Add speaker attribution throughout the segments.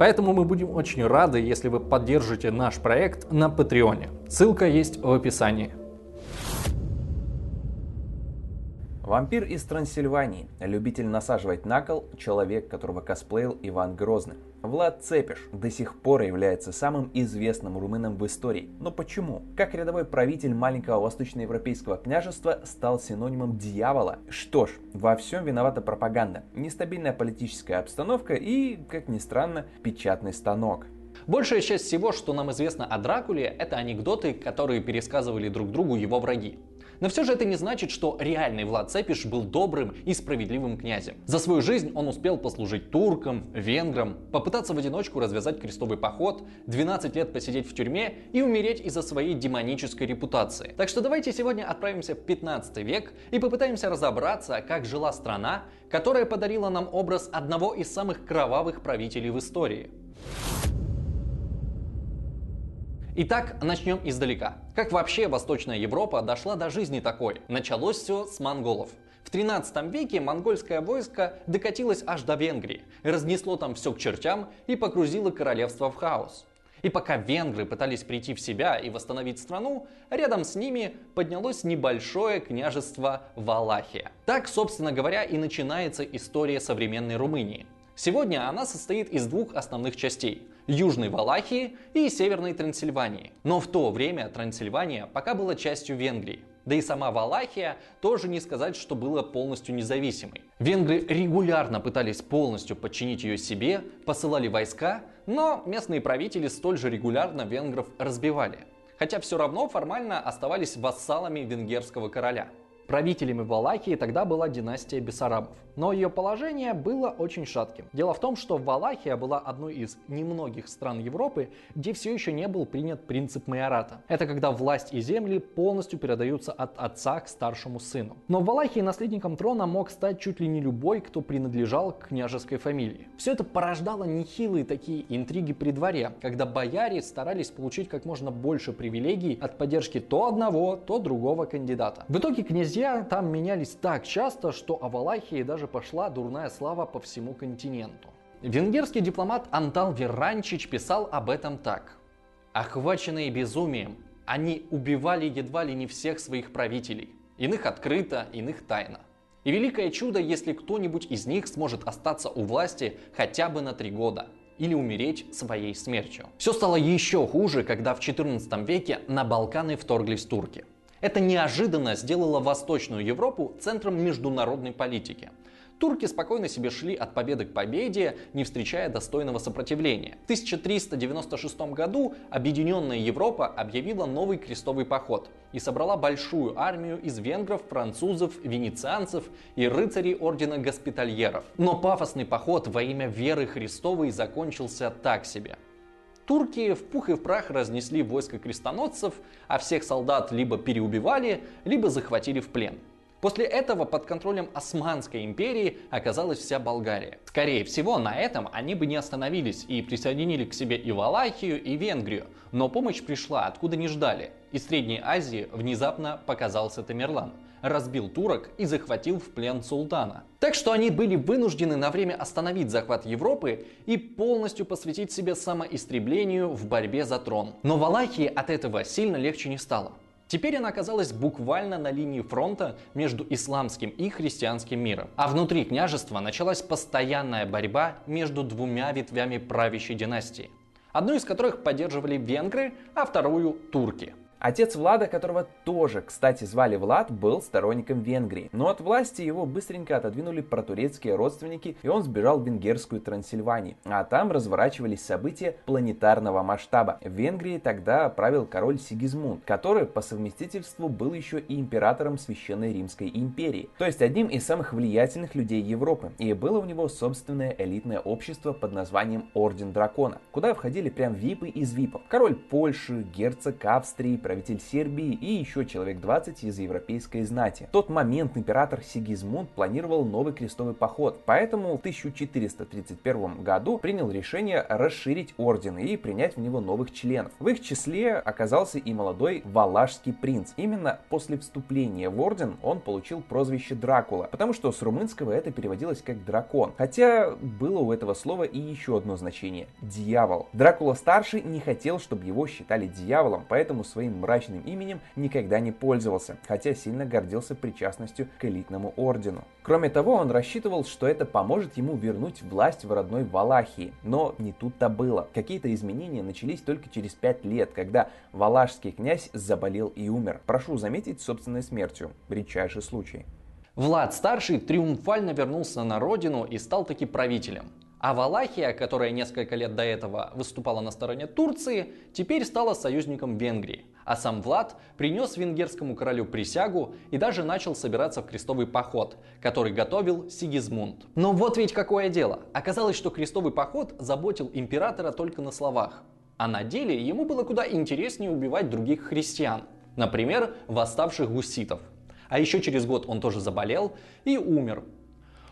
Speaker 1: поэтому мы будем очень рады, если вы поддержите наш проект на Патреоне. Ссылка есть в описании.
Speaker 2: Вампир из Трансильвании, любитель насаживать на кол, человек, которого косплеил Иван Грозный. Влад Цепиш до сих пор является самым известным румыном в истории. Но почему? Как рядовой правитель маленького восточноевропейского княжества стал синонимом дьявола? Что ж, во всем виновата пропаганда, нестабильная политическая обстановка и, как ни странно, печатный станок.
Speaker 1: Большая часть всего, что нам известно о Дракуле, это анекдоты, которые пересказывали друг другу его враги. Но все же это не значит, что реальный Влад Цепиш был добрым и справедливым князем. За свою жизнь он успел послужить туркам, венграм, попытаться в одиночку развязать крестовый поход, 12 лет посидеть в тюрьме и умереть из-за своей демонической репутации. Так что давайте сегодня отправимся в 15 век и попытаемся разобраться, как жила страна, которая подарила нам образ одного из самых кровавых правителей в истории. Итак, начнем издалека. Как вообще Восточная Европа дошла до жизни такой? Началось все с монголов. В 13 веке монгольское войско докатилось аж до Венгрии, разнесло там все к чертям и погрузило королевство в хаос. И пока венгры пытались прийти в себя и восстановить страну, рядом с ними поднялось небольшое княжество Валахия. Так, собственно говоря, и начинается история современной Румынии. Сегодня она состоит из двух основных частей – Южной Валахии и Северной Трансильвании. Но в то время Трансильвания пока была частью Венгрии. Да и сама Валахия тоже не сказать, что была полностью независимой. Венгры регулярно пытались полностью подчинить ее себе, посылали войска, но местные правители столь же регулярно венгров разбивали. Хотя все равно формально оставались вассалами венгерского короля. Правителями Валахии тогда была династия Бессарабов, но ее положение было очень шатким. Дело в том, что Валахия была одной из немногих стран Европы, где все еще не был принят принцип майората. Это когда власть и земли полностью передаются от отца к старшему сыну. Но в Валахии наследником трона мог стать чуть ли не любой, кто принадлежал к княжеской фамилии. Все это порождало нехилые такие интриги при дворе, когда бояре старались получить как можно больше привилегий от поддержки то одного, то другого кандидата. В итоге князья Князья там менялись так часто, что о Валахии даже пошла дурная слава по всему континенту. Венгерский дипломат Антал Веранчич писал об этом так. Охваченные безумием, они убивали едва ли не всех своих правителей. Иных открыто, иных тайно. И великое чудо, если кто-нибудь из них сможет остаться у власти хотя бы на три года или умереть своей смертью. Все стало еще хуже, когда в 14 веке на Балканы вторглись турки. Это неожиданно сделало Восточную Европу центром международной политики. Турки спокойно себе шли от победы к победе, не встречая достойного сопротивления. В 1396 году Объединенная Европа объявила новый крестовый поход и собрала большую армию из венгров, французов, венецианцев и рыцарей ордена госпитальеров. Но пафосный поход во имя веры Христовой закончился так себе. Турки в пух и в прах разнесли войско крестоносцев, а всех солдат либо переубивали, либо захватили в плен. После этого под контролем Османской империи оказалась вся Болгария. Скорее всего, на этом они бы не остановились и присоединили к себе и Валахию, и Венгрию. Но помощь пришла, откуда не ждали. Из Средней Азии внезапно показался Тамерлан – разбил турок и захватил в плен султана. Так что они были вынуждены на время остановить захват Европы и полностью посвятить себе самоистреблению в борьбе за трон. Но Валахии от этого сильно легче не стало. Теперь она оказалась буквально на линии фронта между исламским и христианским миром. А внутри княжества началась постоянная борьба между двумя ветвями правящей династии. Одну из которых поддерживали венгры, а вторую турки.
Speaker 2: Отец Влада, которого тоже, кстати, звали Влад, был сторонником Венгрии. Но от власти его быстренько отодвинули протурецкие родственники, и он сбежал в венгерскую Трансильванию. А там разворачивались события планетарного масштаба. В Венгрии тогда правил король Сигизмунд, который по совместительству был еще и императором Священной Римской империи. То есть одним из самых влиятельных людей Европы. И было у него собственное элитное общество под названием Орден Дракона, куда входили прям випы из випов. Король Польши, герцог Австрии, правитель Сербии и еще человек 20 из европейской знати. В тот момент император Сигизмунд планировал новый крестовый поход, поэтому в 1431 году принял решение расширить орден и принять в него новых членов. В их числе оказался и молодой Валашский принц. Именно после вступления в орден он получил прозвище Дракула, потому что с румынского это переводилось как дракон. Хотя было у этого слова и еще одно значение – дьявол. Дракула-старший не хотел, чтобы его считали дьяволом, поэтому своим мрачным именем никогда не пользовался, хотя сильно гордился причастностью к элитному ордену. Кроме того, он рассчитывал, что это поможет ему вернуть власть в родной Валахии. Но не тут-то было. Какие-то изменения начались только через пять лет, когда валашский князь заболел и умер. Прошу заметить собственной смертью. Редчайший случай.
Speaker 1: Влад Старший триумфально вернулся на родину и стал таки правителем. А Валахия, которая несколько лет до этого выступала на стороне Турции, теперь стала союзником Венгрии. А сам Влад принес венгерскому королю присягу и даже начал собираться в крестовый поход, который готовил Сигизмунд. Но вот ведь какое дело. Оказалось, что крестовый поход заботил императора только на словах. А на деле ему было куда интереснее убивать других христиан. Например, восставших гуситов. А еще через год он тоже заболел и умер,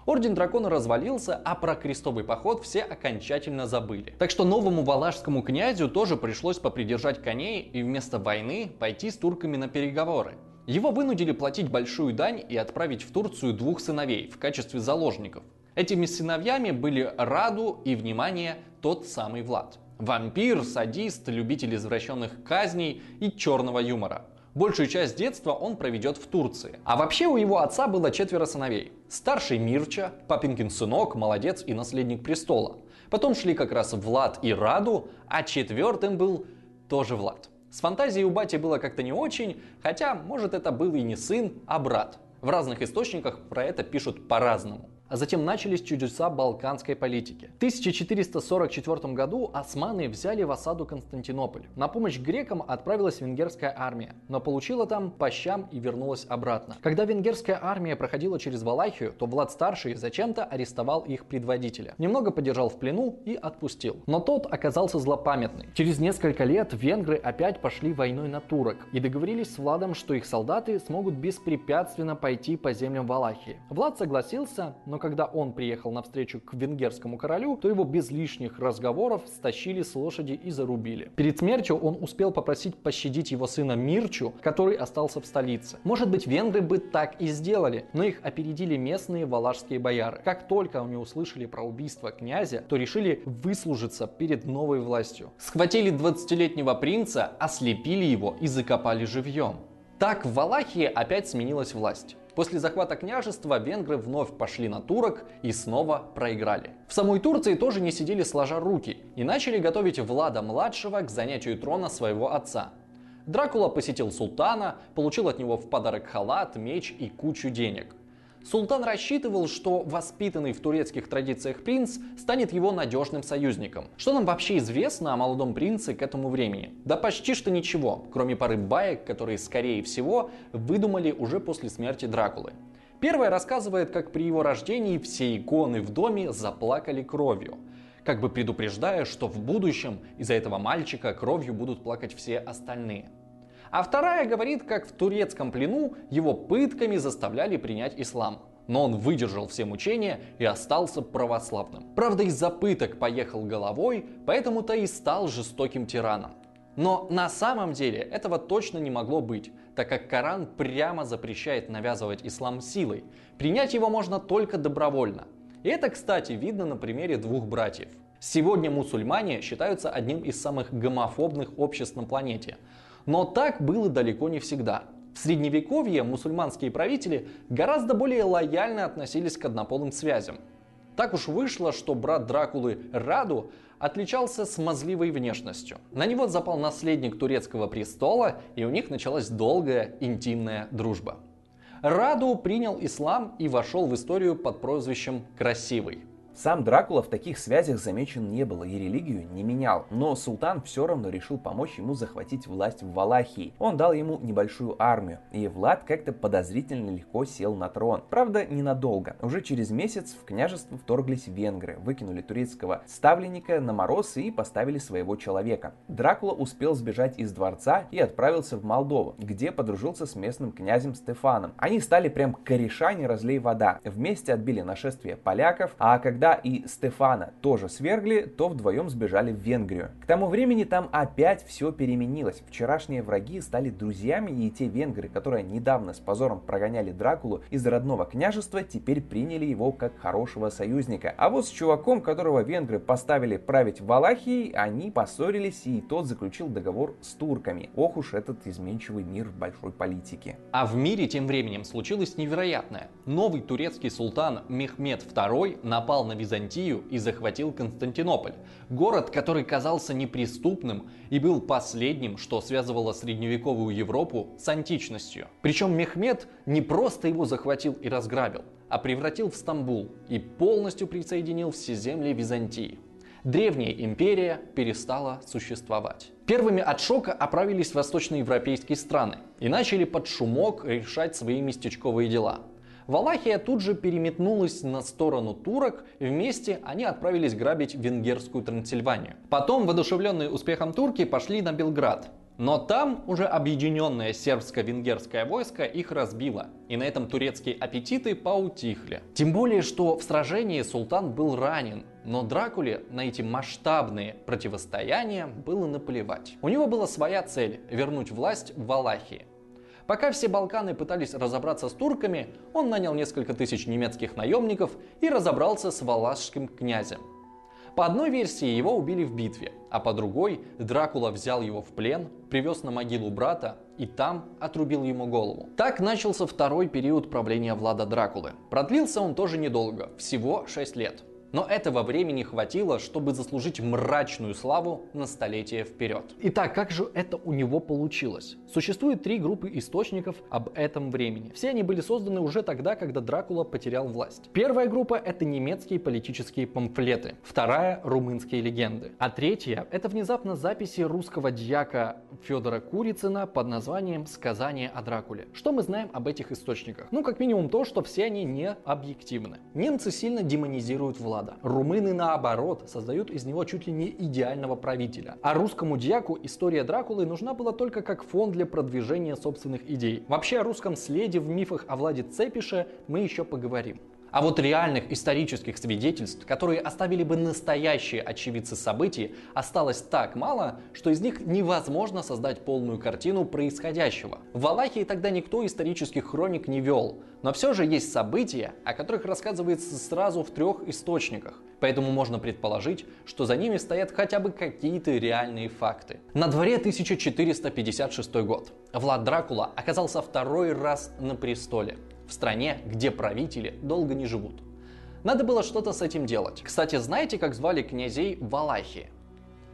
Speaker 1: Орден Дракона развалился, а про крестовый поход все окончательно забыли. Так что новому валашскому князю тоже пришлось попридержать коней и вместо войны пойти с турками на переговоры. Его вынудили платить большую дань и отправить в Турцию двух сыновей в качестве заложников. Этими сыновьями были Раду и, внимание, тот самый Влад. Вампир, садист, любитель извращенных казней и черного юмора. Большую часть детства он проведет в Турции. А вообще у его отца было четверо сыновей. Старший Мирча, папинкин сынок, молодец и наследник престола. Потом шли как раз Влад и Раду, а четвертым был тоже Влад. С фантазией у бати было как-то не очень, хотя, может, это был и не сын, а брат. В разных источниках про это пишут по-разному. А затем начались чудеса балканской политики. В 1444 году османы взяли в осаду Константинополь. На помощь грекам отправилась венгерская армия, но получила там по щам и вернулась обратно. Когда венгерская армия проходила через Валахию, то Влад Старший зачем-то арестовал их предводителя. Немного подержал в плену и отпустил. Но тот оказался злопамятный. Через несколько лет венгры опять пошли войной на турок и договорились с Владом, что их солдаты смогут беспрепятственно пойти по землям Валахии. Влад согласился, но когда он приехал на встречу к венгерскому королю, то его без лишних разговоров стащили с лошади и зарубили. Перед смертью он успел попросить пощадить его сына Мирчу, который остался в столице. Может быть, венгры бы так и сделали, но их опередили местные валашские бояры. Как только они услышали про убийство князя, то решили выслужиться перед новой властью. Схватили 20-летнего принца, ослепили его и закопали живьем. Так в Валахии опять сменилась власть. После захвата княжества венгры вновь пошли на турок и снова проиграли. В самой Турции тоже не сидели сложа руки и начали готовить Влада-младшего к занятию трона своего отца. Дракула посетил султана, получил от него в подарок халат, меч и кучу денег. Султан рассчитывал, что воспитанный в турецких традициях принц станет его надежным союзником. Что нам вообще известно о молодом принце к этому времени? Да почти что ничего, кроме пары баек, которые, скорее всего, выдумали уже после смерти Дракулы. Первая рассказывает, как при его рождении все иконы в доме заплакали кровью, как бы предупреждая, что в будущем из-за этого мальчика кровью будут плакать все остальные. А вторая говорит, как в турецком плену его пытками заставляли принять ислам. Но он выдержал все мучения и остался православным. Правда, из-за пыток поехал головой, поэтому-то и стал жестоким тираном. Но на самом деле этого точно не могло быть, так как Коран прямо запрещает навязывать ислам силой. Принять его можно только добровольно. И это, кстати, видно на примере двух братьев. Сегодня мусульмане считаются одним из самых гомофобных обществ на планете. Но так было далеко не всегда. В средневековье мусульманские правители гораздо более лояльно относились к однополым связям. Так уж вышло, что брат Дракулы Раду отличался смазливой внешностью. На него запал наследник турецкого престола, и у них началась долгая интимная дружба. Раду принял ислам и вошел в историю под прозвищем «Красивый».
Speaker 2: Сам Дракула в таких связях замечен не был и религию не менял, но султан все равно решил помочь ему захватить власть в Валахии. Он дал ему небольшую армию, и Влад как-то подозрительно легко сел на трон. Правда, ненадолго. Уже через месяц в княжество вторглись венгры, выкинули турецкого ставленника на мороз и поставили своего человека. Дракула успел сбежать из дворца и отправился в Молдову, где подружился с местным князем Стефаном. Они стали прям кореша не разлей вода. Вместе отбили нашествие поляков, а когда и Стефана тоже свергли, то вдвоем сбежали в Венгрию. К тому времени там опять все переменилось. Вчерашние враги стали друзьями, и те венгры, которые недавно с позором прогоняли Дракулу из родного княжества, теперь приняли его как хорошего союзника. А вот с чуваком, которого венгры поставили править Валахией, они поссорились, и тот заключил договор с турками. Ох уж этот изменчивый мир в большой политике.
Speaker 1: А в мире тем временем случилось невероятное. Новый турецкий султан Мехмед II напал на Византию и захватил Константинополь. Город, который казался неприступным и был последним, что связывало средневековую Европу с античностью. Причем Мехмед не просто его захватил и разграбил, а превратил в Стамбул и полностью присоединил все земли Византии. Древняя империя перестала существовать. Первыми от шока оправились восточноевропейские страны и начали под шумок решать свои местечковые дела. Валахия тут же переметнулась на сторону турок, и вместе они отправились грабить венгерскую Трансильванию. Потом, воодушевленные успехом турки, пошли на Белград, но там уже объединенное сербско-венгерское войско их разбило, и на этом турецкие аппетиты поутихли. Тем более, что в сражении султан был ранен, но Дракуле на эти масштабные противостояния было наплевать. У него была своя цель – вернуть власть в Валахии. Пока все Балканы пытались разобраться с турками, он нанял несколько тысяч немецких наемников и разобрался с валашским князем. По одной версии его убили в битве, а по другой Дракула взял его в плен, привез на могилу брата и там отрубил ему голову. Так начался второй период правления Влада Дракулы. Продлился он тоже недолго, всего 6 лет. Но этого времени хватило, чтобы заслужить мрачную славу на столетие вперед. Итак, как же это у него получилось? Существует три группы источников об этом времени. Все они были созданы уже тогда, когда Дракула потерял власть. Первая группа — это немецкие политические памфлеты. Вторая — румынские легенды. А третья — это внезапно записи русского дьяка Федора Курицына под названием «Сказание о Дракуле». Что мы знаем об этих источниках? Ну, как минимум то, что все они не объективны. Немцы сильно демонизируют власть Влада. Румыны, наоборот, создают из него чуть ли не идеального правителя. А русскому дьяку история Дракулы нужна была только как фон для продвижения собственных идей. Вообще о русском следе в мифах о Владе Цепише мы еще поговорим. А вот реальных исторических свидетельств, которые оставили бы настоящие очевидцы событий, осталось так мало, что из них невозможно создать полную картину происходящего. В Валахии тогда никто исторических хроник не вел, но все же есть события, о которых рассказывается сразу в трех источниках. Поэтому можно предположить, что за ними стоят хотя бы какие-то реальные факты. На дворе 1456 год. Влад Дракула оказался второй раз на престоле в стране, где правители долго не живут. Надо было что-то с этим делать. Кстати, знаете, как звали князей Валахии?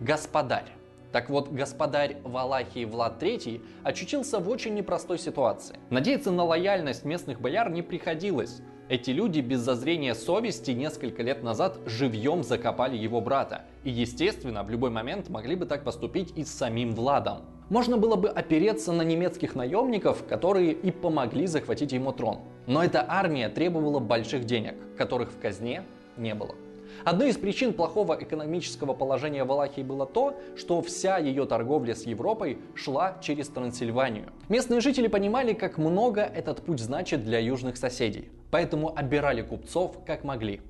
Speaker 1: Господарь. Так вот, господарь Валахии Влад III очутился в очень непростой ситуации. Надеяться на лояльность местных бояр не приходилось. Эти люди без зазрения совести несколько лет назад живьем закопали его брата. И естественно, в любой момент могли бы так поступить и с самим Владом. Можно было бы опереться на немецких наемников, которые и помогли захватить ему трон. Но эта армия требовала больших денег, которых в казне не было. Одной из причин плохого экономического положения Валахии было то, что вся ее торговля с Европой шла через Трансильванию. Местные жители понимали, как много этот путь значит для южных соседей, поэтому обирали купцов как могли.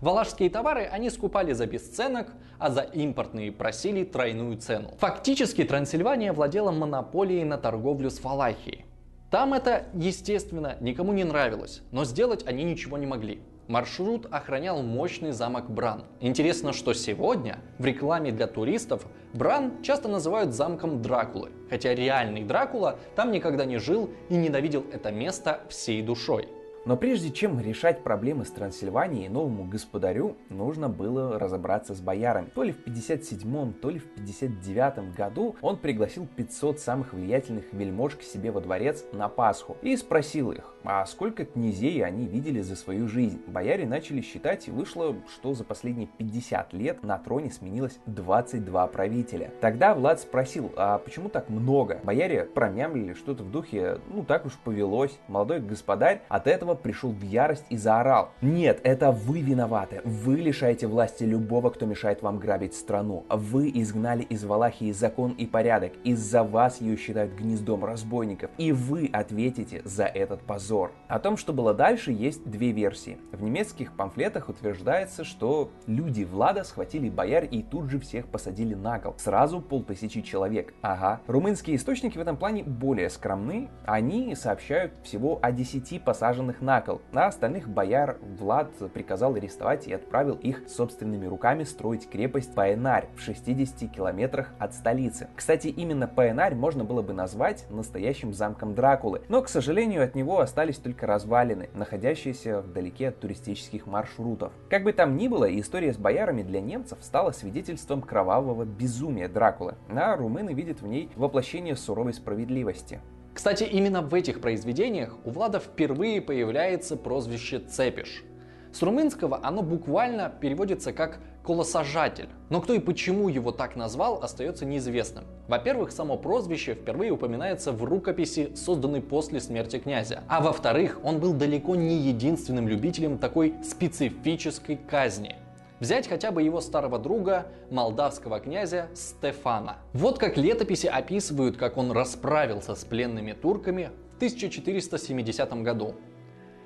Speaker 1: Валашские товары они скупали за бесценок, а за импортные просили тройную цену. Фактически Трансильвания владела монополией на торговлю с Валахией. Там это, естественно, никому не нравилось, но сделать они ничего не могли. Маршрут охранял мощный замок Бран. Интересно, что сегодня в рекламе для туристов Бран часто называют замком Дракулы, хотя реальный Дракула там никогда не жил и ненавидел это место всей душой.
Speaker 2: Но прежде чем решать проблемы с Трансильванией, новому господарю нужно было разобраться с боярами. То ли в 57-м, то ли в 59-м году он пригласил 500 самых влиятельных вельмож к себе во дворец на Пасху и спросил их, а сколько князей они видели за свою жизнь. Бояре начали считать, и вышло, что за последние 50 лет на троне сменилось 22 правителя. Тогда Влад спросил, а почему так много? Бояре промямлили что-то в духе, ну так уж повелось. Молодой господарь от этого пришел в ярость и заорал. Нет, это вы виноваты. Вы лишаете власти любого, кто мешает вам грабить страну. Вы изгнали из Валахии закон и порядок. Из-за вас ее считают гнездом разбойников. И вы ответите за этот позор. О том, что было дальше, есть две версии. В немецких памфлетах утверждается, что люди Влада схватили бояр и тут же всех посадили на кол. Сразу полтысячи человек. Ага. Румынские источники в этом плане более скромны. Они сообщают всего о 10 посаженных на кол, а остальных бояр Влад приказал арестовать и отправил их собственными руками строить крепость Паенарь в 60 километрах от столицы. Кстати, именно Паенарь можно было бы назвать настоящим замком Дракулы, но, к сожалению, от него остались только развалины, находящиеся вдалеке от туристических маршрутов. Как бы там ни было, история с боярами для немцев стала свидетельством кровавого безумия Дракулы, а румыны видят в ней воплощение суровой справедливости.
Speaker 1: Кстати, именно в этих произведениях у Влада впервые появляется прозвище «цепиш». С румынского оно буквально переводится как «колосажатель». Но кто и почему его так назвал, остается неизвестным. Во-первых, само прозвище впервые упоминается в рукописи, созданной после смерти князя. А во-вторых, он был далеко не единственным любителем такой специфической казни. Взять хотя бы его старого друга, молдавского князя Стефана. Вот как летописи описывают, как он расправился с пленными турками в 1470 году.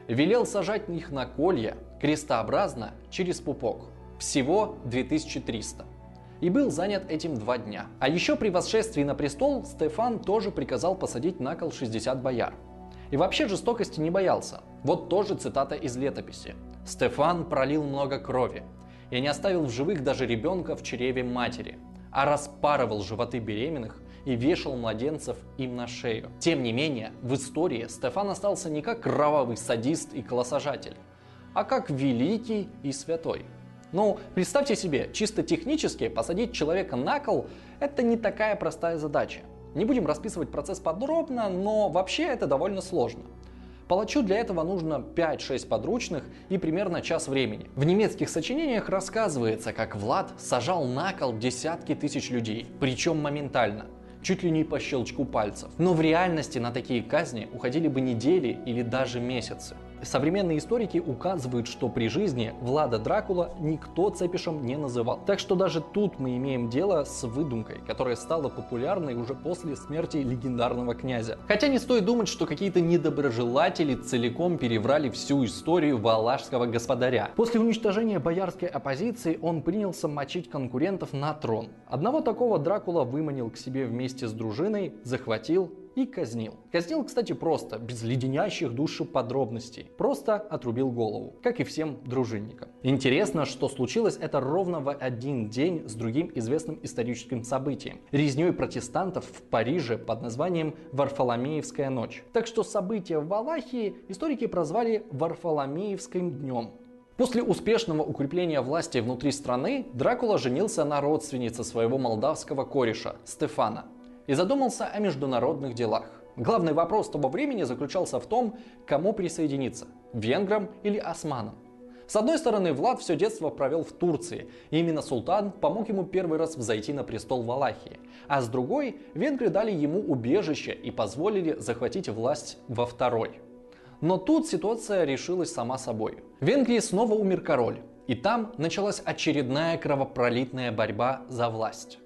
Speaker 1: Велел сажать их на колья крестообразно через пупок. Всего 2300 и был занят этим два дня. А еще при восшествии на престол Стефан тоже приказал посадить на кол 60 бояр. И вообще жестокости не боялся. Вот тоже цитата из летописи. Стефан пролил много крови, я не оставил в живых даже ребенка в чреве матери, а распарывал животы беременных и вешал младенцев им на шею. Тем не менее, в истории Стефан остался не как кровавый садист и колосажатель, а как великий и святой. Ну, представьте себе, чисто технически посадить человека на кол – это не такая простая задача. Не будем расписывать процесс подробно, но вообще это довольно сложно. Палачу для этого нужно 5-6 подручных и примерно час времени. В немецких сочинениях рассказывается, как Влад сажал на кол десятки тысяч людей, причем моментально чуть ли не по щелчку пальцев. Но в реальности на такие казни уходили бы недели или даже месяцы. Современные историки указывают, что при жизни Влада Дракула никто цепишем не называл. Так что даже тут мы имеем дело с выдумкой, которая стала популярной уже после смерти легендарного князя. Хотя не стоит думать, что какие-то недоброжелатели целиком переврали всю историю валашского господаря. После уничтожения боярской оппозиции он принялся мочить конкурентов на трон. Одного такого Дракула выманил к себе вместе с дружиной, захватил и казнил. Казнил, кстати, просто, без леденящих душу подробностей. Просто отрубил голову, как и всем дружинникам. Интересно, что случилось это ровно в один день с другим известным историческим событием. Резней протестантов в Париже под названием Варфоломеевская ночь. Так что события в Валахии историки прозвали Варфоломеевским днем. После успешного укрепления власти внутри страны Дракула женился на родственнице своего молдавского кореша Стефана и задумался о международных делах. Главный вопрос того времени заключался в том, кому присоединиться – венграм или османам. С одной стороны, Влад все детство провел в Турции, и именно султан помог ему первый раз взойти на престол Валахии. А с другой, венгры дали ему убежище и позволили захватить власть во второй. Но тут ситуация решилась сама собой. В Венгрии снова умер король, и там началась очередная кровопролитная борьба за власть.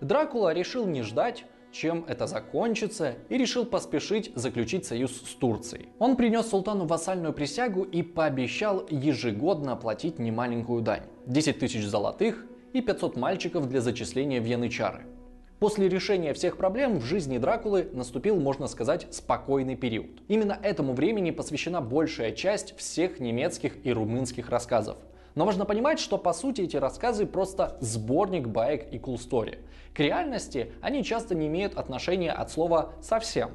Speaker 1: Дракула решил не ждать, чем это закончится, и решил поспешить заключить союз с Турцией. Он принес султану вассальную присягу и пообещал ежегодно оплатить немаленькую дань – 10 тысяч золотых и 500 мальчиков для зачисления в янычары. После решения всех проблем в жизни Дракулы наступил, можно сказать, спокойный период. Именно этому времени посвящена большая часть всех немецких и румынских рассказов. Но важно понимать, что по сути эти рассказы просто сборник баек и cool story. К реальности они часто не имеют отношения от слова «совсем».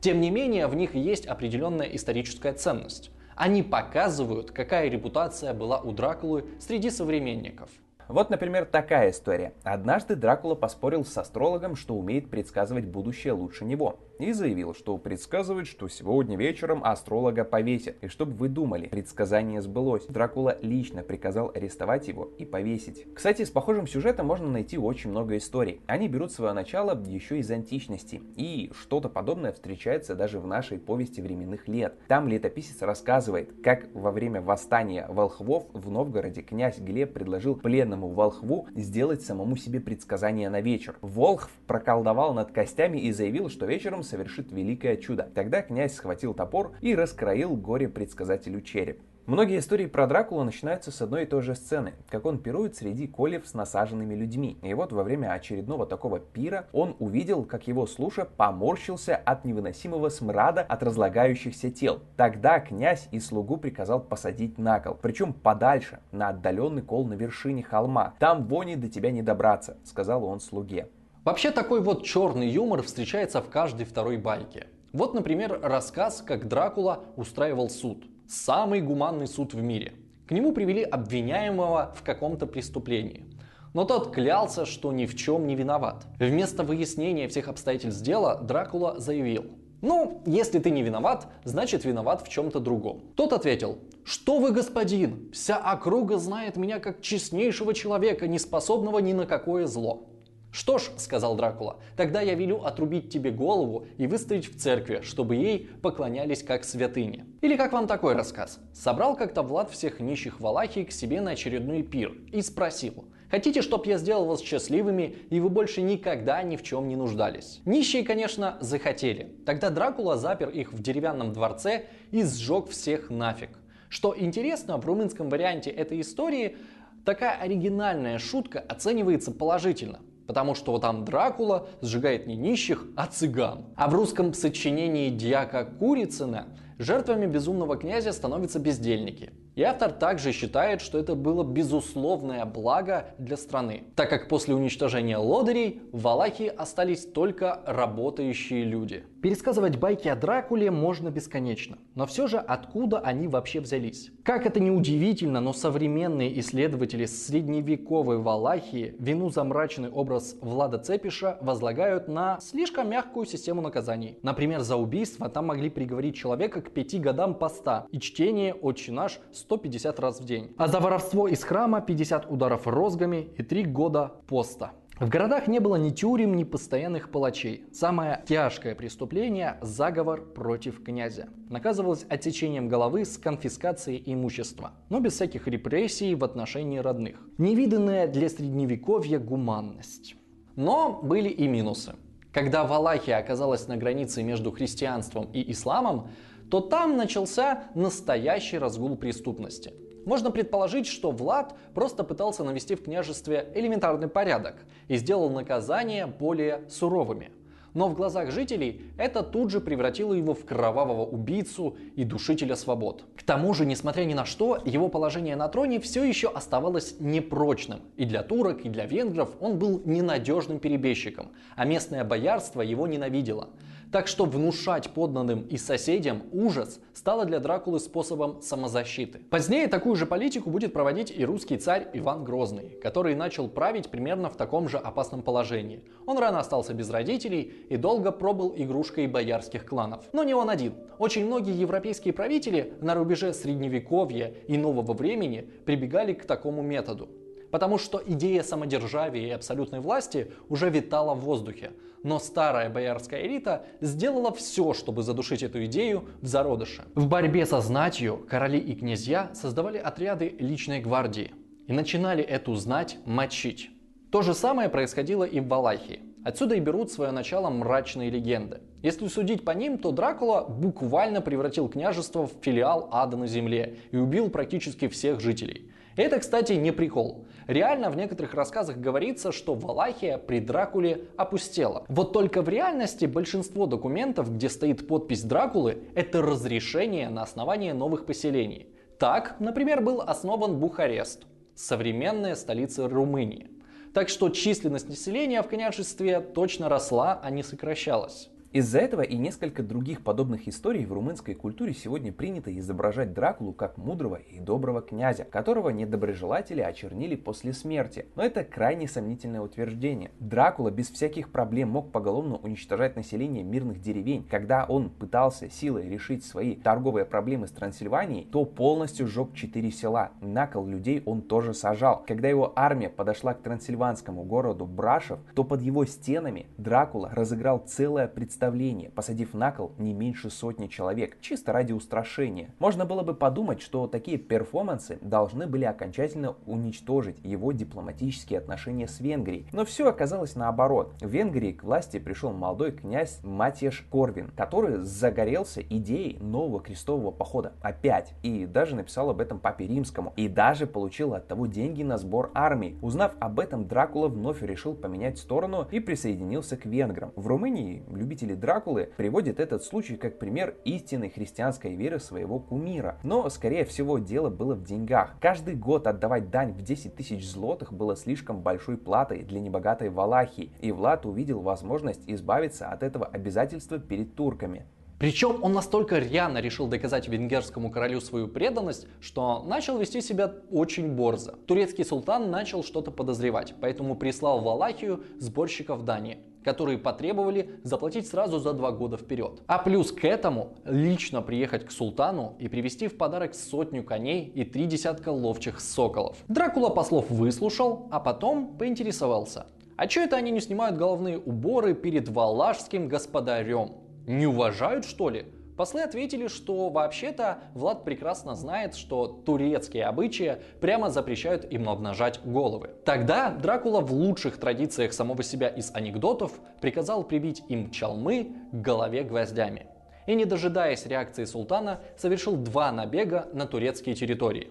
Speaker 1: Тем не менее, в них есть определенная историческая ценность. Они показывают, какая репутация была у Дракулы среди современников.
Speaker 2: Вот, например, такая история. Однажды Дракула поспорил с астрологом, что умеет предсказывать будущее лучше него. И заявил, что предсказывает, что сегодня вечером астролога повесят. И чтобы вы думали, предсказание сбылось. Дракула лично приказал арестовать его и повесить. Кстати, с похожим сюжетом можно найти очень много историй. Они берут свое начало еще из античности. И что-то подобное встречается даже в нашей повести временных лет. Там летописец рассказывает, как во время восстания волхвов в Новгороде князь Глеб предложил пленному волхву сделать самому себе предсказание на вечер. Волхв проколдовал над костями и заявил, что вечером совершит великое чудо. Тогда князь схватил топор и раскроил горе-предсказателю череп. Многие истории про Дракулу начинаются с одной и той же сцены, как он пирует среди колев с насаженными людьми. И вот во время очередного такого пира он увидел, как его слуша поморщился от невыносимого смрада от разлагающихся тел. Тогда князь и слугу приказал посадить на кол, причем подальше, на отдаленный кол на вершине холма. Там вони до тебя не добраться, сказал он слуге.
Speaker 1: Вообще такой вот черный юмор встречается в каждой второй байке. Вот, например, рассказ, как Дракула устраивал суд самый гуманный суд в мире. К нему привели обвиняемого в каком-то преступлении. Но тот клялся, что ни в чем не виноват. Вместо выяснения всех обстоятельств дела Дракула заявил, ну, если ты не виноват, значит виноват в чем-то другом. Тот ответил, что вы, господин, вся округа знает меня как честнейшего человека, не способного ни на какое зло. «Что ж», — сказал Дракула, — «тогда я велю отрубить тебе голову и выставить в церкви, чтобы ей поклонялись как святыне». Или как вам такой рассказ? Собрал как-то Влад всех нищих Валахии к себе на очередной пир и спросил, Хотите, чтобы я сделал вас счастливыми, и вы больше никогда ни в чем не нуждались? Нищие, конечно, захотели. Тогда Дракула запер их в деревянном дворце и сжег всех нафиг. Что интересно, в румынском варианте этой истории такая оригинальная шутка оценивается положительно потому что там Дракула сжигает не нищих, а цыган. А в русском сочинении Дьяка Курицына жертвами безумного князя становятся бездельники. И автор также считает, что это было безусловное благо для страны, так как после уничтожения лодырей в Валахии остались только работающие люди. Пересказывать байки о Дракуле можно бесконечно, но все же откуда они вообще взялись? Как это не удивительно, но современные исследователи средневековой Валахии вину за мрачный образ Влада Цепиша возлагают на слишком мягкую систему наказаний. Например, за убийство там могли приговорить человека к пяти годам поста и чтение «Отче наш» 150 раз в день. А за воровство из храма 50 ударов розгами и 3 года поста. В городах не было ни тюрем, ни постоянных палачей. Самое тяжкое преступление – заговор против князя. Наказывалось отсечением головы с конфискацией имущества, но без всяких репрессий в отношении родных. Невиданная для средневековья гуманность. Но были и минусы. Когда Валахия оказалась на границе между христианством и исламом, то там начался настоящий разгул преступности. Можно предположить, что Влад просто пытался навести в княжестве элементарный порядок и сделал наказания более суровыми. Но в глазах жителей это тут же превратило его в кровавого убийцу и душителя свобод. К тому же, несмотря ни на что, его положение на троне все еще оставалось непрочным. И для турок, и для венгров он был ненадежным перебежчиком, а местное боярство его ненавидело. Так что внушать подданным и соседям ужас стало для Дракулы способом самозащиты. Позднее такую же политику будет проводить и русский царь Иван Грозный, который начал править примерно в таком же опасном положении. Он рано остался без родителей и долго пробыл игрушкой боярских кланов. Но не он один. Очень многие европейские правители на рубеже средневековья и нового времени прибегали к такому методу потому что идея самодержавия и абсолютной власти уже витала в воздухе. Но старая боярская элита сделала все, чтобы задушить эту идею в зародыше. В борьбе со знатью короли и князья создавали отряды личной гвардии и начинали эту знать мочить. То же самое происходило и в Валахии. Отсюда и берут свое начало мрачные легенды. Если судить по ним, то Дракула буквально превратил княжество в филиал ада на земле и убил практически всех жителей. Это, кстати, не прикол. Реально в некоторых рассказах говорится, что Валахия при Дракуле опустела. Вот только в реальности большинство документов, где стоит подпись Дракулы, это разрешение на основание новых поселений. Так, например, был основан Бухарест, современная столица Румынии. Так что численность населения в княжестве точно росла, а не сокращалась.
Speaker 2: Из-за этого и несколько других подобных историй в румынской культуре сегодня принято изображать Дракулу как мудрого и доброго князя, которого недоброжелатели очернили после смерти. Но это крайне сомнительное утверждение. Дракула без всяких проблем мог поголовно уничтожать население мирных деревень. Когда он пытался силой решить свои торговые проблемы с Трансильванией, то полностью сжег четыре села. На кол людей он тоже сажал. Когда его армия подошла к трансильванскому городу Брашев, то под его стенами Дракула разыграл целое представление представление, посадив на кол не меньше сотни человек, чисто ради устрашения. Можно было бы подумать, что такие перформансы должны были окончательно уничтожить его дипломатические отношения с Венгрией. Но все оказалось наоборот. В Венгрии к власти пришел молодой князь Матеш Корвин, который загорелся идеей нового крестового похода. Опять. И даже написал об этом папе римскому. И даже получил от того деньги на сбор армии. Узнав об этом, Дракула вновь решил поменять сторону и присоединился к венграм. В Румынии любители Читатели Дракулы приводят этот случай как пример истинной христианской веры своего кумира. Но, скорее всего, дело было в деньгах. Каждый год отдавать дань в 10 тысяч злотых было слишком большой платой для небогатой Валахии, и Влад увидел возможность избавиться от этого обязательства перед турками.
Speaker 1: Причем он настолько рьяно решил доказать венгерскому королю свою преданность, что начал вести себя очень борзо. Турецкий султан начал что-то подозревать, поэтому прислал в Валахию сборщиков дани которые потребовали заплатить сразу за два года вперед. А плюс к этому лично приехать к султану и привезти в подарок сотню коней и три десятка ловчих соколов. Дракула послов выслушал, а потом поинтересовался. А что это они не снимают головные уборы перед валашским господарем? Не уважают что ли? Послы ответили, что вообще-то Влад прекрасно знает, что турецкие обычаи прямо запрещают им обнажать головы. Тогда Дракула в лучших традициях самого себя из анекдотов приказал прибить им чалмы к голове гвоздями. И не дожидаясь реакции султана, совершил два набега на турецкие территории.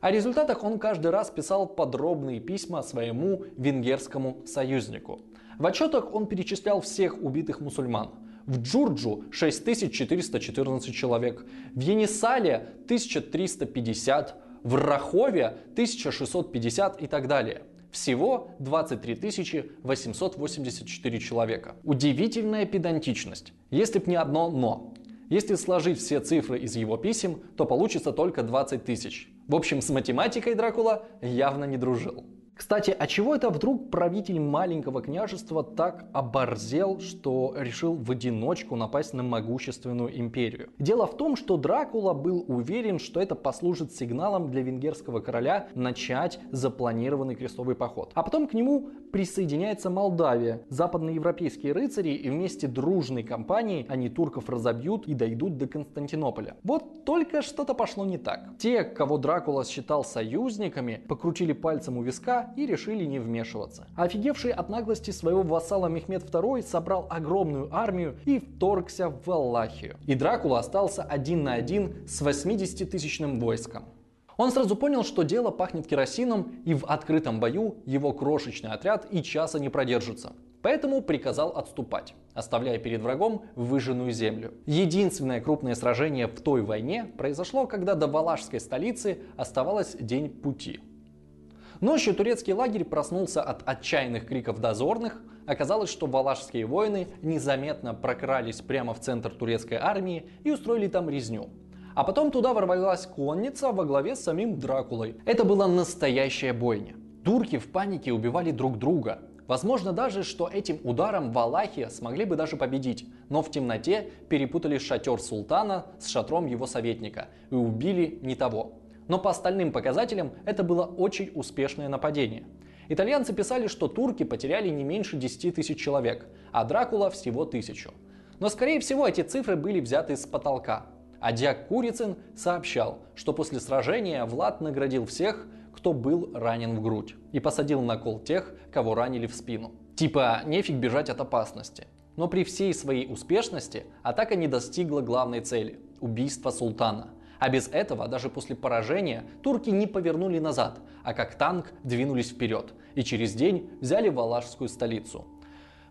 Speaker 1: О результатах он каждый раз писал подробные письма своему венгерскому союзнику. В отчетах он перечислял всех убитых мусульман – в Джурджу 6414 человек, в Енисале 1350, в Рахове 1650 и так далее. Всего 23 884 человека. Удивительная педантичность. Если б не одно «но». Если сложить все цифры из его писем, то получится только 20 тысяч. В общем, с математикой Дракула явно не дружил. Кстати, а чего это вдруг правитель маленького княжества так оборзел, что решил в одиночку напасть на могущественную империю? Дело в том, что Дракула был уверен, что это послужит сигналом для венгерского короля начать запланированный крестовый поход. А потом к нему присоединяется Молдавия. Западноевропейские рыцари и вместе дружной компанией они турков разобьют и дойдут до Константинополя. Вот только что-то пошло не так. Те, кого Дракула считал союзниками, покрутили пальцем у виска и решили не вмешиваться. офигевший от наглости своего вассала Мехмед II собрал огромную армию и вторгся в Валахию. И Дракула остался один на один с 80-тысячным войском. Он сразу понял, что дело пахнет керосином, и в открытом бою его крошечный отряд и часа не продержится. Поэтому приказал отступать, оставляя перед врагом выжженную землю. Единственное крупное сражение в той войне произошло, когда до Валашской столицы оставалось день пути. Ночью турецкий лагерь проснулся от отчаянных криков дозорных. Оказалось, что валашские воины незаметно прокрались прямо в центр турецкой армии и устроили там резню. А потом туда ворвалась конница во главе с самим Дракулой. Это была настоящая бойня. Турки в панике убивали друг друга. Возможно даже, что этим ударом Валахия смогли бы даже победить, но в темноте перепутали шатер султана с шатром его советника и убили не того. Но по остальным показателям это было очень успешное нападение. Итальянцы писали, что турки потеряли не меньше 10 тысяч человек, а Дракула всего тысячу. Но скорее всего эти цифры были взяты с потолка. А Дьяк Курицын сообщал, что после сражения Влад наградил всех, кто был ранен в грудь, и посадил на кол тех, кого ранили в спину. Типа, нефиг бежать от опасности. Но при всей своей успешности атака не достигла главной цели – убийства султана – а без этого, даже после поражения, турки не повернули назад, а как танк двинулись вперед и через день взяли Валашскую столицу.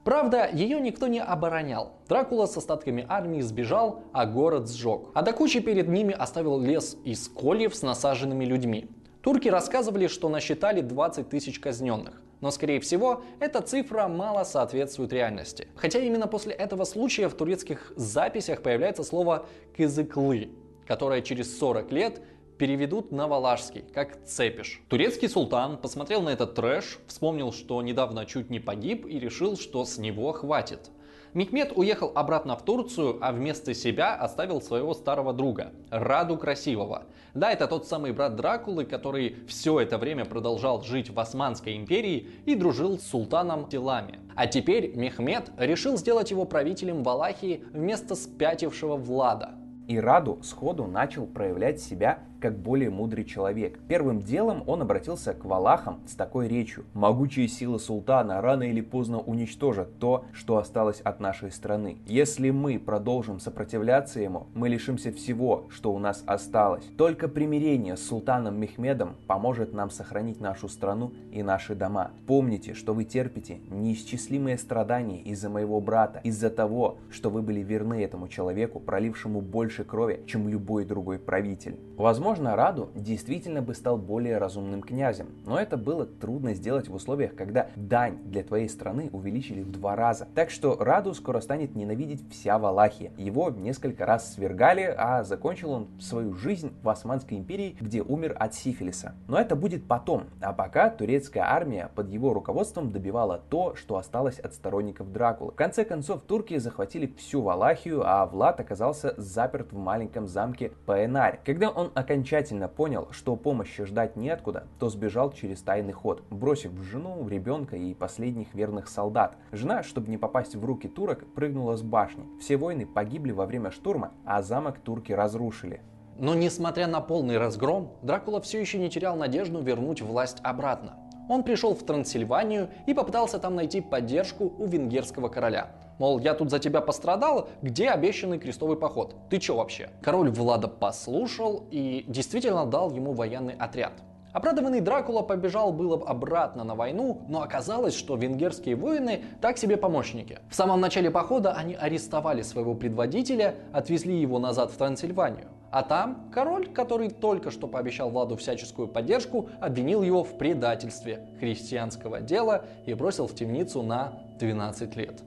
Speaker 1: Правда, ее никто не оборонял. Дракула с остатками армии сбежал, а город сжег. А до кучи перед ними оставил лес из кольев с насаженными людьми. Турки рассказывали, что насчитали 20 тысяч казненных. но скорее всего эта цифра мало соответствует реальности. Хотя именно после этого случая в турецких записях появляется слово «кызыклы», которое через 40 лет переведут на валашский, как цепиш. Турецкий султан посмотрел на этот трэш, вспомнил, что недавно чуть не погиб и решил, что с него хватит. Мехмед уехал обратно в Турцию, а вместо себя оставил своего старого друга, Раду Красивого. Да, это тот самый брат Дракулы, который все это время продолжал жить в Османской империи и дружил с султаном Тилами. А теперь Мехмед решил сделать его правителем Валахии вместо спятившего Влада.
Speaker 2: И Раду сходу начал проявлять себя как более мудрый человек. Первым делом он обратился к валахам с такой речью. «Могучие силы султана рано или поздно уничтожат то, что осталось от нашей страны. Если мы продолжим сопротивляться ему, мы лишимся всего, что у нас осталось. Только примирение с султаном Мехмедом поможет нам сохранить нашу страну и наши дома. Помните, что вы терпите неисчислимые страдания из-за моего брата, из-за того, что вы были верны этому человеку, пролившему больше крови, чем любой другой правитель. Возможно, Возможно, Раду действительно бы стал более разумным князем, но это было трудно сделать в условиях, когда дань для твоей страны увеличили в два раза. Так что Раду скоро станет ненавидеть вся Валахия. Его несколько раз свергали, а закончил он свою жизнь в Османской империи, где умер от сифилиса. Но это будет потом, а пока турецкая армия под его руководством добивала то, что осталось от сторонников Дракулы. В конце концов, турки захватили всю Валахию, а Влад оказался заперт в маленьком замке Паэнарь. Когда он окончательно окончательно понял, что помощи ждать неоткуда, то сбежал через тайный ход, бросив жену, ребенка и последних верных солдат. Жена, чтобы не попасть в руки турок, прыгнула с башни. Все воины погибли во время штурма, а замок турки разрушили.
Speaker 1: Но несмотря на полный разгром, Дракула все еще не терял надежду вернуть власть обратно. Он пришел в Трансильванию и попытался там найти поддержку у венгерского короля. Мол, я тут за тебя пострадал, где обещанный крестовый поход? Ты чё вообще? Король Влада послушал и действительно дал ему военный отряд. Обрадованный Дракула побежал было обратно на войну, но оказалось, что венгерские воины так себе помощники. В самом начале похода они арестовали своего предводителя, отвезли его назад в Трансильванию. А там король, который только что пообещал Владу всяческую поддержку, обвинил его в предательстве христианского дела и бросил в темницу на 12 лет.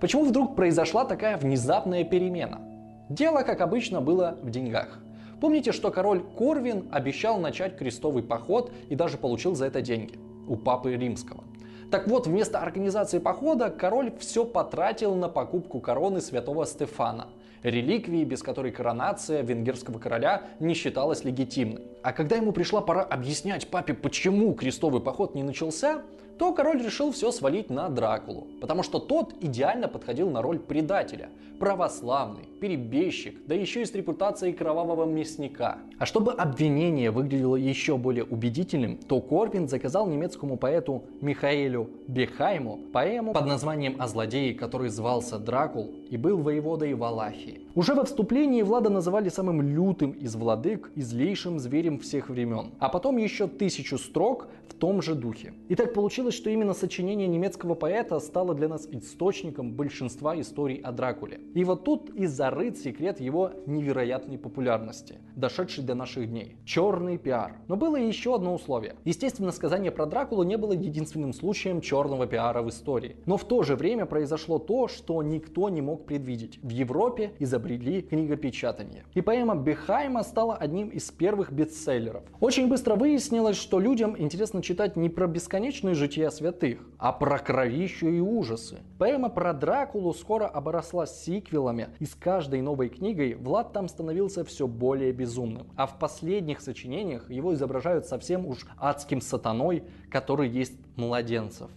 Speaker 1: Почему вдруг произошла такая внезапная перемена? Дело, как обычно, было в деньгах. Помните, что король Корвин обещал начать крестовый поход и даже получил за это деньги у папы римского. Так вот, вместо организации похода король все потратил на покупку короны святого Стефана, реликвии, без которой коронация венгерского короля не считалась легитимной. А когда ему пришла пора объяснять папе, почему крестовый поход не начался, то король решил все свалить на Дракулу, потому что тот идеально подходил на роль предателя, православный, перебежчик, да еще и с репутацией кровавого мясника. А чтобы обвинение выглядело еще более убедительным, то Корвин заказал немецкому поэту Михаэлю Бехайму поэму под названием «О злодее, который звался Дракул и был воеводой Валахии». Уже во вступлении Влада называли самым лютым из владык и злейшим зверем всех времен. А потом еще тысячу строк в том же духе. И так получилось, что именно сочинение немецкого поэта стало для нас источником большинства историй о Дракуле. И вот тут и зарыт секрет его невероятной популярности, дошедший до наших дней. Черный пиар. Но было еще одно условие. Естественно, сказание про Дракулу не было единственным случаем черного пиара в истории. Но в то же время произошло то, что никто не мог предвидеть. В Европе изобрели книгопечатание. И поэма Бехайма стала одним из первых бестселлеров. Очень быстро выяснилось, что людям интересно читать не про бесконечные жития святых, а про кровищу и ужасы. Поэма про Дракулу скоро обросла сиквелами, и с каждой новой книгой Влад там становился все более безумным. А в последних сочинениях его изображают совсем уж адским сатаной, который есть младенцев.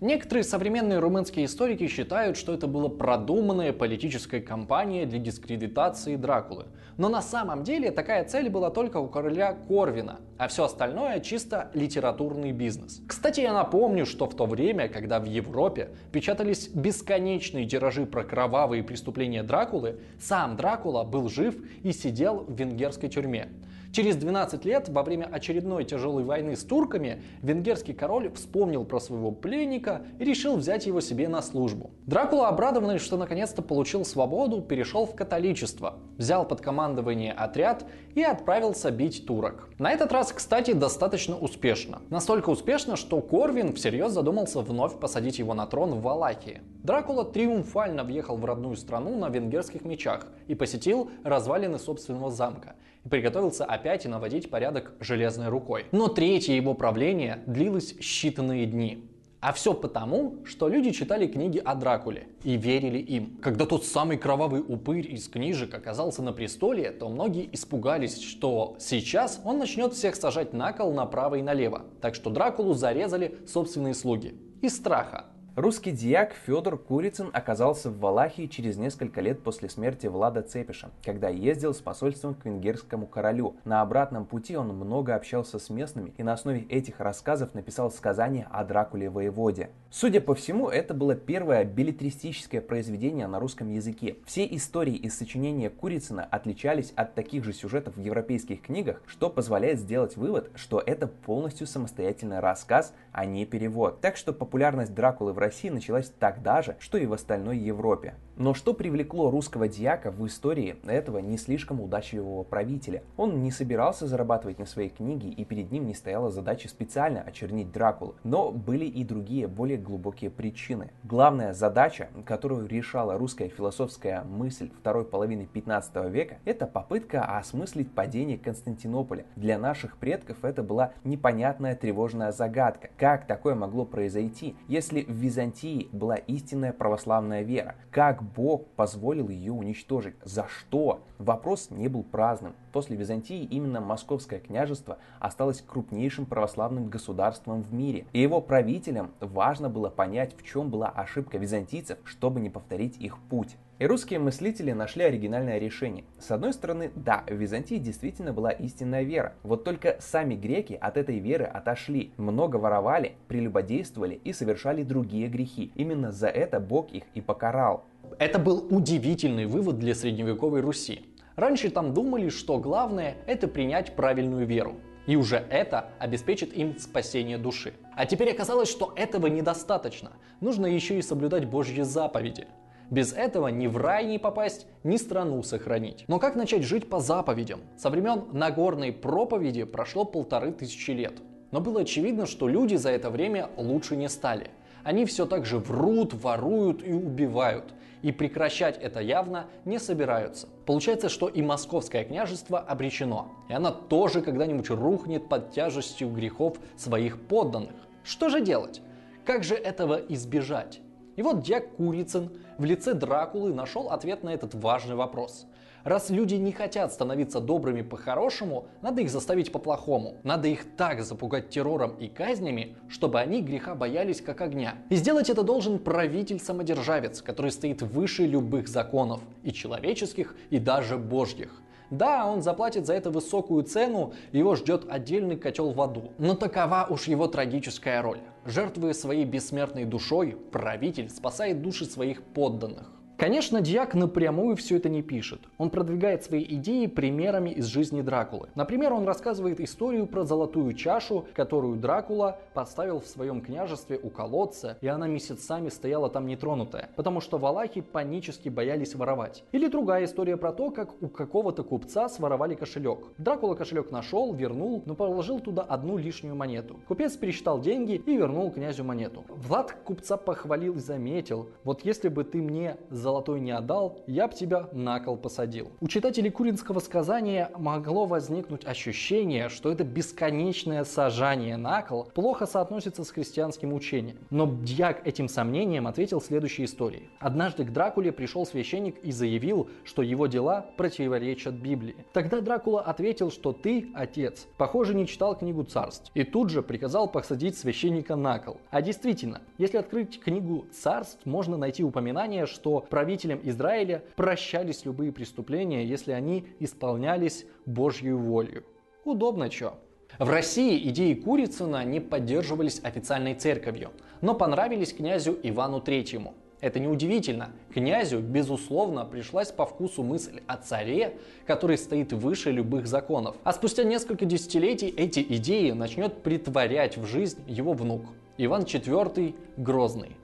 Speaker 1: Некоторые современные румынские историки считают, что это была продуманная политическая кампания для дискредитации Дракулы. Но на самом деле такая цель была только у короля Корвина, а все остальное чисто литературный бизнес. Кстати, я напомню, что в то время, когда в Европе печатались бесконечные тиражи про кровавые преступления Дракулы, сам Дракула был жив и сидел в венгерской тюрьме. Через 12 лет, во время очередной тяжелой войны с турками, венгерский король вспомнил про своего пленника и решил взять его себе на службу. Дракула, обрадованный, что наконец-то получил свободу, перешел в католичество, взял под командование отряд и отправился бить турок. На этот раз, кстати, достаточно успешно. Настолько успешно, что Корвин всерьез задумался вновь посадить его на трон в Валахии. Дракула триумфально въехал в родную страну на венгерских мечах и посетил развалины собственного замка и приготовился опять наводить порядок железной рукой. Но третье его правление длилось считанные дни. А все потому, что люди читали книги о Дракуле и верили им. Когда тот самый кровавый упырь из книжек оказался на престоле, то многие испугались, что сейчас он начнет всех сажать на кол направо и налево. Так что Дракулу зарезали собственные слуги. Из страха.
Speaker 2: Русский дьяк Федор Курицын оказался в Валахии через несколько лет после смерти Влада Цепиша, когда ездил с посольством к венгерскому королю. На обратном пути он много общался с местными и на основе этих рассказов написал сказание о Дракуле воеводе. Судя по всему, это было первое билетристическое произведение на русском языке. Все истории из сочинения Курицына отличались от таких же сюжетов в европейских книгах, что позволяет сделать вывод, что это полностью самостоятельный рассказ, а не перевод. Так что популярность Дракулы в России России началась тогда же, что и в остальной Европе. Но что привлекло русского дьяка в истории этого не слишком удачливого правителя? Он не собирался зарабатывать на своей книге, и перед ним не стояла задача специально очернить Дракулу. Но были и другие, более глубокие причины. Главная задача, которую решала русская философская мысль второй половины 15 века, это попытка осмыслить падение Константинополя. Для наших предков это была непонятная тревожная загадка. Как такое могло произойти, если в Византии была истинная православная вера? Как Бог позволил ее уничтожить. За что? Вопрос не был праздным. После Византии именно Московское княжество осталось крупнейшим православным государством в мире. И его правителям важно было понять, в чем была ошибка византийцев, чтобы не повторить их путь. И русские мыслители нашли оригинальное решение. С одной стороны, да, в Византии действительно была истинная вера. Вот только сами греки от этой веры отошли, много воровали, прелюбодействовали и совершали другие грехи. Именно за это Бог их и покарал.
Speaker 1: Это был удивительный вывод для средневековой Руси. Раньше там думали, что главное это принять правильную веру. И уже это обеспечит им спасение души. А теперь оказалось, что этого недостаточно. Нужно еще и соблюдать Божьи заповеди. Без этого ни в рай не попасть, ни страну сохранить. Но как начать жить по заповедям? Со времен Нагорной проповеди прошло полторы тысячи лет. Но было очевидно, что люди за это время лучше не стали. Они все так же врут, воруют и убивают и прекращать это явно не собираются. Получается, что и московское княжество обречено, и она тоже когда-нибудь рухнет под тяжестью грехов своих подданных. Что же делать? Как же этого избежать? И вот Дьяк Курицын в лице Дракулы нашел ответ на этот важный вопрос. Раз люди не хотят становиться добрыми по-хорошему, надо их заставить по-плохому. Надо их так запугать террором и казнями, чтобы они греха боялись как огня. И сделать это должен правитель-самодержавец, который стоит выше любых законов, и человеческих, и даже божьих. Да, он заплатит за это высокую цену, его ждет отдельный котел в аду. Но такова уж его трагическая роль. Жертвуя своей бессмертной душой, правитель спасает души своих подданных. Конечно, Дьяк напрямую все это не пишет. Он продвигает свои идеи примерами из жизни Дракулы. Например, он рассказывает историю про золотую чашу, которую Дракула поставил в своем княжестве у колодца, и она месяцами стояла там нетронутая, потому что валахи панически боялись воровать. Или другая история про то, как у какого-то купца своровали кошелек. Дракула кошелек нашел, вернул, но положил туда одну лишнюю монету. Купец пересчитал деньги и вернул князю монету. Влад купца похвалил и заметил, вот если бы ты мне за золотой не отдал, я б тебя на кол посадил. У читателей Куринского сказания могло возникнуть ощущение, что это бесконечное сажание на кол плохо соотносится с христианским учением. Но Дьяк этим сомнением ответил следующей историей. Однажды к Дракуле пришел священник и заявил, что его дела противоречат Библии. Тогда Дракула ответил, что ты, отец, похоже, не читал книгу царств. И тут же приказал посадить священника на кол. А действительно, если открыть книгу царств, можно найти упоминание, что правителям Израиля прощались любые преступления, если они исполнялись Божьей волей. Удобно чё. В России идеи Курицына не поддерживались официальной церковью, но понравились князю Ивану Третьему. Это неудивительно. Князю, безусловно, пришлась по вкусу мысль о царе, который стоит выше любых законов. А спустя несколько десятилетий эти идеи начнет притворять в жизнь его внук, Иван IV Грозный.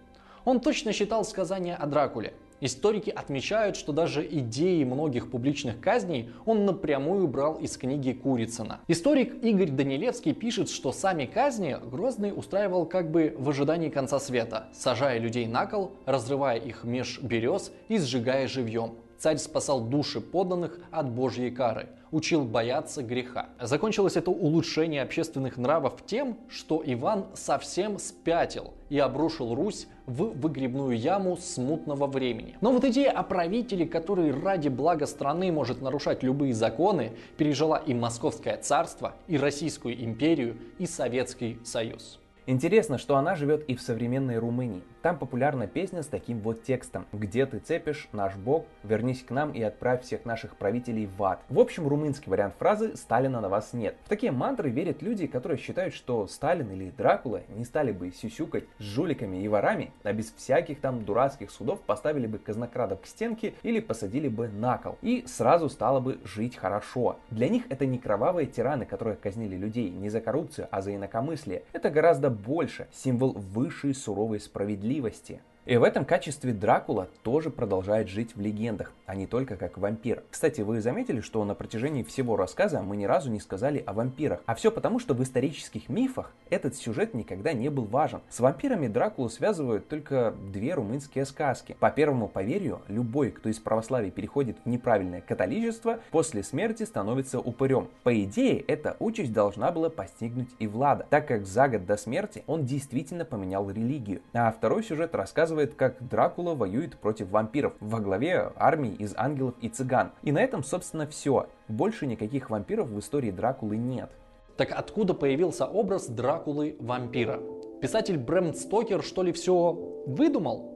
Speaker 1: Он точно считал сказания о Дракуле – Историки отмечают, что даже идеи многих публичных казней он напрямую брал из книги Курицына. Историк Игорь Данилевский пишет, что сами казни Грозный устраивал как бы в ожидании конца света, сажая людей на кол, разрывая их меж берез и сжигая живьем. Царь спасал души подданных от божьей кары, учил бояться греха. Закончилось это улучшение общественных нравов тем, что Иван совсем спятил и обрушил Русь в выгребную яму смутного времени. Но вот идея о правителе, который ради блага страны может нарушать любые законы, пережила и Московское царство, и Российскую империю, и Советский Союз.
Speaker 2: Интересно, что она живет и в современной Румынии. Там популярна песня с таким вот текстом «Где ты цепишь, наш бог, вернись к нам и отправь всех наших правителей в ад». В общем, румынский вариант фразы «Сталина на вас нет». В такие мантры верят люди, которые считают, что Сталин или Дракула не стали бы сюсюкать с жуликами и ворами, а без всяких там дурацких судов поставили бы казнокрадов к стенке или посадили бы на кол. И сразу стало бы жить хорошо. Для них это не кровавые тираны, которые казнили людей не за коррупцию, а за инакомыслие. Это гораздо больше, символ высшей суровой справедливости справедливости. И в этом качестве Дракула тоже продолжает жить в легендах, а не только как вампир. Кстати, вы заметили, что на протяжении всего рассказа мы ни разу не сказали о вампирах. А все потому, что в исторических мифах этот сюжет никогда не был важен. С вампирами Дракулу связывают только две румынские сказки. По первому поверью, любой, кто из православия переходит в неправильное католичество, после смерти становится упырем. По идее, эта участь должна была постигнуть и Влада, так как за год до смерти он действительно поменял религию. А второй сюжет рассказывает показывает, как Дракула воюет против вампиров во главе армии из ангелов и цыган. И на этом, собственно, все. Больше никаких вампиров в истории Дракулы нет.
Speaker 1: Так откуда появился образ Дракулы-вампира? Писатель Брэм Стокер что ли все выдумал?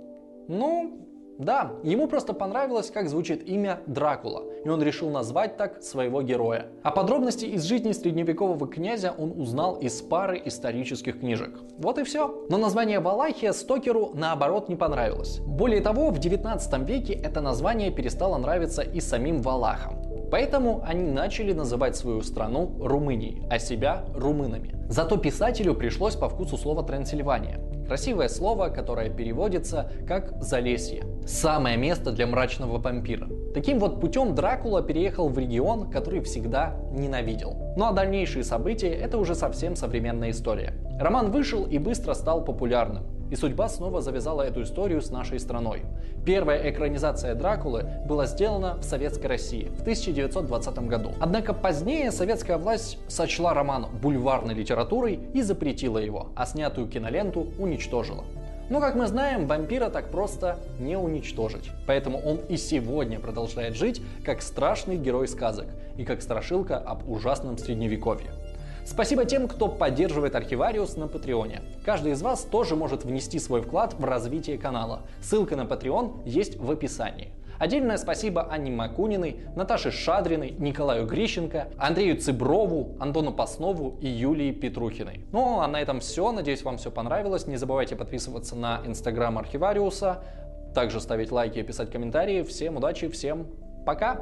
Speaker 1: Ну, да, ему просто понравилось, как звучит имя Дракула, и он решил назвать так своего героя. А подробности из жизни средневекового князя он узнал из пары исторических книжек. Вот и все. Но название Валахия Стокеру наоборот не понравилось. Более того, в 19 веке это название перестало нравиться и самим Валахам. Поэтому они начали называть свою страну Румынией, а себя румынами. Зато писателю пришлось по вкусу слова Трансильвания. Красивое слово, которое переводится как «залесье». Самое место для мрачного вампира. Таким вот путем Дракула переехал в регион, который всегда ненавидел. Ну а дальнейшие события это уже совсем современная история. Роман вышел и быстро стал популярным. И судьба снова завязала эту историю с нашей страной. Первая экранизация Дракулы была сделана в Советской России в 1920 году. Однако позднее советская власть сочла роман бульварной литературой и запретила его, а снятую киноленту уничтожила. Но, как мы знаем, вампира так просто не уничтожить. Поэтому он и сегодня продолжает жить как страшный герой сказок и как страшилка об ужасном средневековье. Спасибо тем, кто поддерживает Архивариус на Патреоне. Каждый из вас тоже может внести свой вклад в развитие канала. Ссылка на Patreon есть в описании. Отдельное спасибо Анне Макуниной, Наташе Шадриной, Николаю Грищенко, Андрею Цыброву, Антону Паснову и Юлии Петрухиной. Ну а на этом все. Надеюсь, вам все понравилось. Не забывайте подписываться на инстаграм Архивариуса, также ставить лайки и писать комментарии. Всем удачи, всем пока!